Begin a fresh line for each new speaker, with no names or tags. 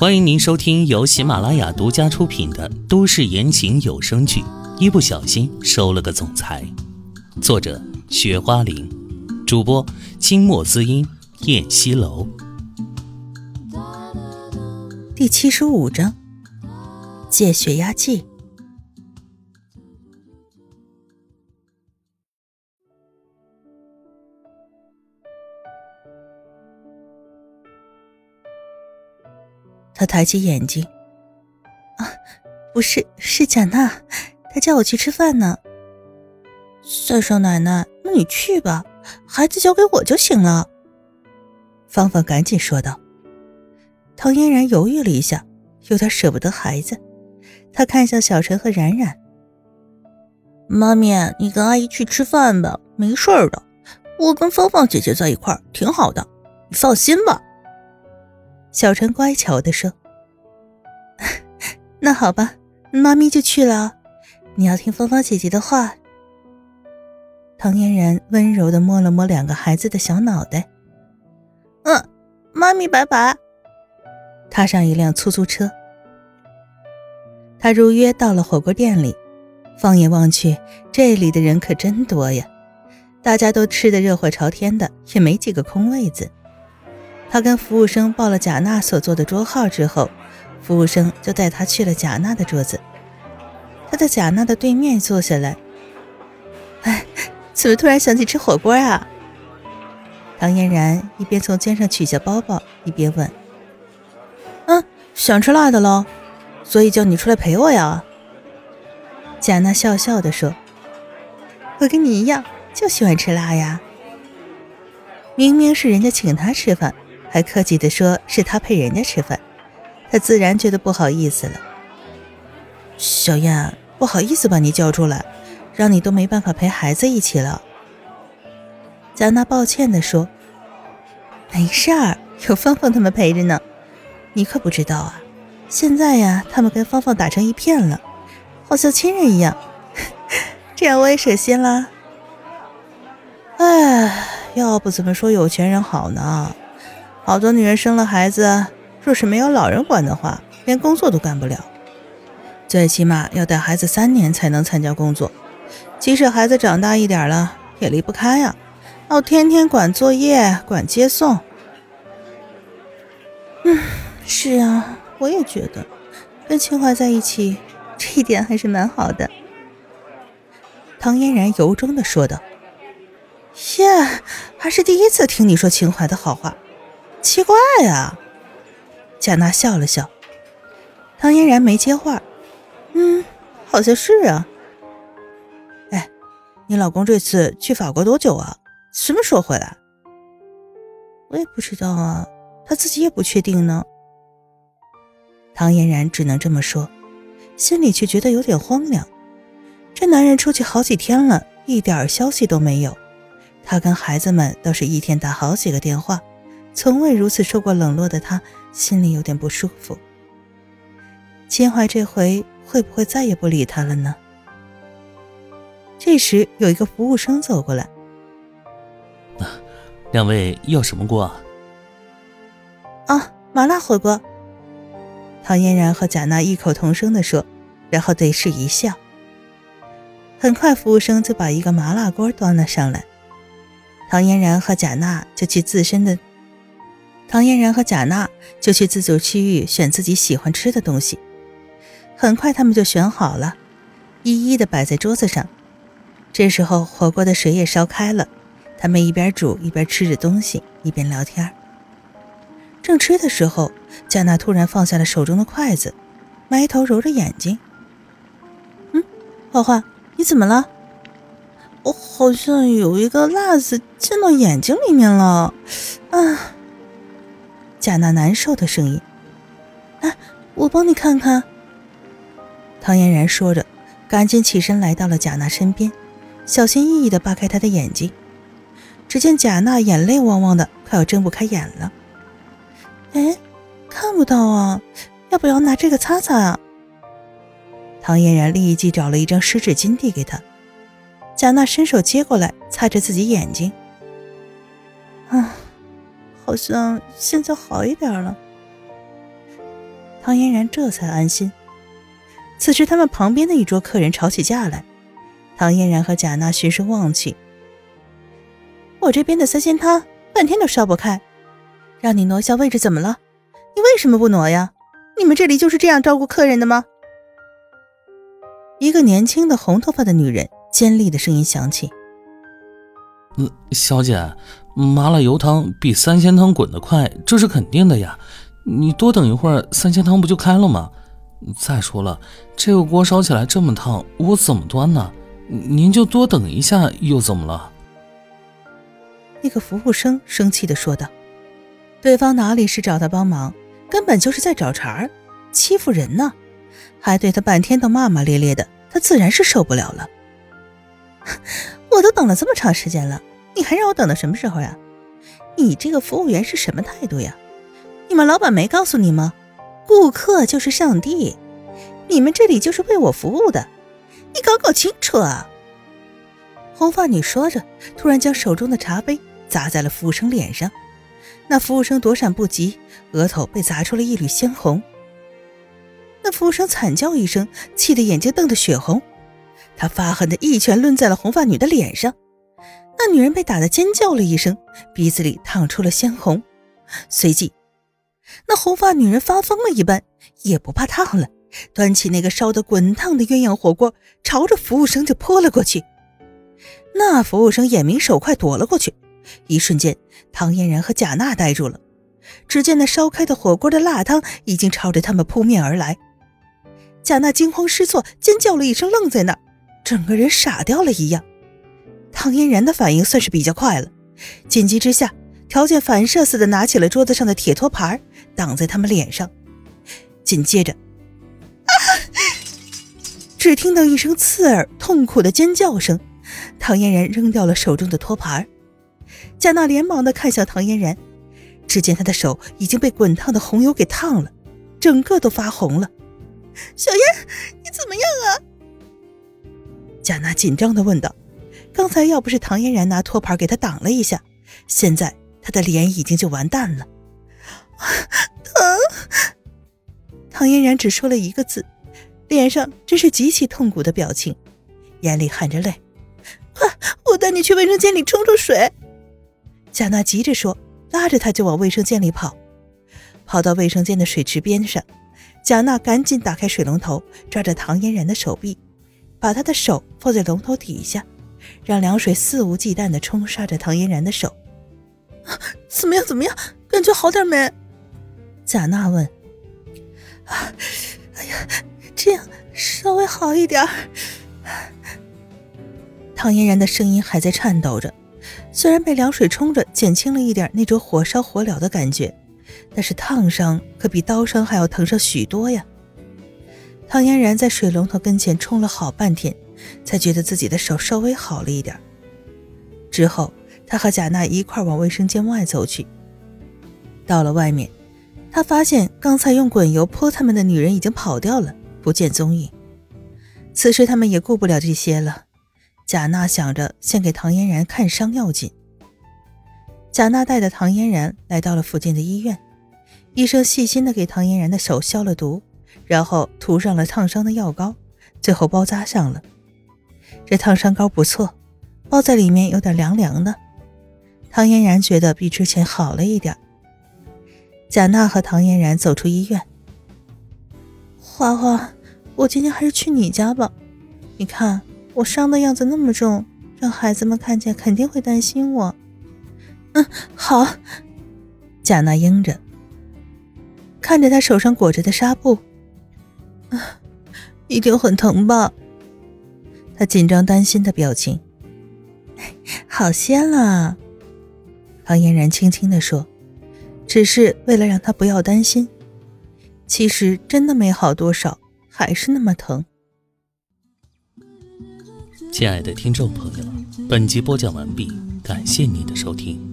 欢迎您收听由喜马拉雅独家出品的都市言情有声剧《一不小心收了个总裁》，作者：雪花玲，主播：清墨滋音、燕西楼。
第七十五章：借血压计。他抬起眼睛，啊，不是，是贾娜，她叫我去吃饭呢。三少奶奶，那你去吧，孩子交给我就行了。芳芳赶紧说道。唐嫣然犹豫了一下，有点舍不得孩子，她看向小陈和冉冉：“妈咪，你跟阿姨去吃饭吧，没事的。我跟芳芳姐姐在一块儿挺好的，你放心吧。”小陈乖巧的说：“那好吧，妈咪就去了。你要听芳芳姐姐的话。”唐嫣然温柔的摸了摸两个孩子的小脑袋。“嗯，妈咪拜拜。”踏上一辆出租车，他如约到了火锅店里。放眼望去，这里的人可真多呀，大家都吃得热火朝天的，也没几个空位子。他跟服务生报了贾娜所坐的桌号之后，服务生就带他去了贾娜的桌子。他在贾娜的对面坐下来。哎，怎么突然想起吃火锅啊？唐嫣然一边从肩上取下包包，一边问：“嗯，想吃辣的喽，所以叫你出来陪我呀。”贾娜笑笑的说：“我跟你一样，就喜欢吃辣呀。明明是人家请他吃饭。”还客气的说是他陪人家吃饭，他自然觉得不好意思了。小燕，不好意思把你叫出来，让你都没办法陪孩子一起了。贾娜抱歉的说：“没事儿，有芳芳他们陪着呢。你可不知道啊，现在呀，他们跟芳芳打成一片了，好像亲人一样。这样我也省心了。哎，要不怎么说有钱人好呢？”好多女人生了孩子，若是没有老人管的话，连工作都干不了。最起码要带孩子三年才能参加工作。即使孩子长大一点了，也离不开呀，要天天管作业、管接送。嗯，是啊，我也觉得，跟秦淮在一起，这一点还是蛮好的。唐嫣然由衷的说道：“耶，还是第一次听你说秦淮的好话。”奇怪呀，贾娜笑了笑。唐嫣然没接话。嗯，好像是啊。哎，你老公这次去法国多久啊？什么时候回来？我也不知道啊，他自己也不确定呢。唐嫣然只能这么说，心里却觉得有点荒凉。这男人出去好几天了，一点消息都没有。他跟孩子们都是一天打好几个电话。从未如此受过冷落的他，心里有点不舒服。秦淮这回会不会再也不理他了呢？这时，有一个服务生走过来：“
两位要什么锅啊？”“
啊，麻辣火锅。”唐嫣然和贾娜异口同声地说，然后对视一笑。很快，服务生就把一个麻辣锅端了上来。唐嫣然和贾娜就去自身的。唐嫣然和贾娜就去自助区域选自己喜欢吃的东西，很快他们就选好了，一一的摆在桌子上。这时候火锅的水也烧开了，他们一边煮一边吃着东西，一边聊天。正吃的时候，贾娜突然放下了手中的筷子，埋头揉着眼睛。嗯，花花，你怎么了？我好像有一个辣子进到眼睛里面了，啊！贾娜难受的声音：“啊，我帮你看看。”唐嫣然说着，赶紧起身来到了贾娜身边，小心翼翼地扒开她的眼睛。只见贾娜眼泪汪汪的，快要睁不开眼了。哎，看不到啊，要不要拿这个擦擦啊？唐嫣然立即找了一张湿纸巾递给她，贾娜伸手接过来，擦着自己眼睛。啊。好像现在好一点了。唐嫣然这才安心。此时，他们旁边的一桌客人吵起架来，唐嫣然和贾娜循声望去。我这边的三鲜汤半天都烧不开，让你挪一下位置怎么了？你为什么不挪呀？你们这里就是这样照顾客人的吗？一个年轻的红头发的女人尖利的声音响起：“
嗯，小姐，麻辣油汤比三鲜汤滚得快，这是肯定的呀。你多等一会儿，三鲜汤不就开了吗？”再说了，这个锅烧起来这么烫，我怎么端呢？您就多等一下，又怎么了？
那个服务生生气的说道：“对方哪里是找他帮忙，根本就是在找茬儿，欺负人呢，还对他半天都骂骂咧咧的，他自然是受不了了。我都等了这么长时间了，你还让我等到什么时候呀？你这个服务员是什么态度呀？你们老板没告诉你吗？”顾客就是上帝，你们这里就是为我服务的，你搞搞清楚啊！红发女说着，突然将手中的茶杯砸在了服务生脸上，那服务生躲闪不及，额头被砸出了一缕鲜红。那服务生惨叫一声，气得眼睛瞪得血红，他发狠的一拳抡在了红发女的脸上，那女人被打得尖叫了一声，鼻子里淌出了鲜红，随即。那红发女人发疯了一般，也不怕烫了，端起那个烧得滚烫的鸳鸯火锅，朝着服务生就泼了过去。那服务生眼明手快，躲了过去。一瞬间，唐嫣然和贾娜呆住了。只见那烧开的火锅的辣汤已经朝着他们扑面而来。贾娜惊慌失措，尖叫了一声，愣在那儿，整个人傻掉了一样。唐嫣然的反应算是比较快了，紧急之下。条件反射似的拿起了桌子上的铁托盘，挡在他们脸上。紧接着，只听到一声刺耳、痛苦的尖叫声。唐嫣然扔掉了手中的托盘。贾娜连忙的看向唐嫣然，只见她的手已经被滚烫的红油给烫了，整个都发红了。小燕，你怎么样啊？贾娜紧张的问道。刚才要不是唐嫣然拿托盘给他挡了一下，现在……他的脸已经就完蛋了，疼。唐嫣然只说了一个字，脸上真是极其痛苦的表情，眼里含着泪。快，我带你去卫生间里冲冲水。贾娜急着说，拉着他就往卫生间里跑。跑到卫生间的水池边上，贾娜赶紧打开水龙头，抓着唐嫣然的手臂，把她的手放在龙头底下，让凉水肆无忌惮地冲刷着唐嫣然的手。怎么样？怎么样？感觉好点没？贾娜问。啊，哎呀，这样稍微好一点。唐嫣然的声音还在颤抖着，虽然被凉水冲着，减轻了一点那种火烧火燎的感觉，但是烫伤可比刀伤还要疼上许多呀。唐嫣然在水龙头跟前冲了好半天，才觉得自己的手稍微好了一点。之后。他和贾娜一块往卫生间外走去。到了外面，他发现刚才用滚油泼他们的女人已经跑掉了，不见踪影。此时他们也顾不了这些了。贾娜想着先给唐嫣然看伤要紧。贾娜带着唐嫣然来到了附近的医院，医生细心的给唐嫣然的手消了毒，然后涂上了烫伤的药膏，最后包扎上了。这烫伤膏不错，包在里面有点凉凉的。唐嫣然觉得比之前好了一点。贾娜和唐嫣然走出医院。花花，我今天还是去你家吧。你看我伤的样子那么重，让孩子们看见肯定会担心我。嗯，好。贾娜应着，看着他手上裹着的纱布，啊，一定很疼吧？他紧张担心的表情。好些了。唐嫣然轻轻地说：“只是为了让他不要担心，其实真的没好多少，还是那么疼。”
亲爱的听众朋友，本集播讲完毕，感谢您的收听。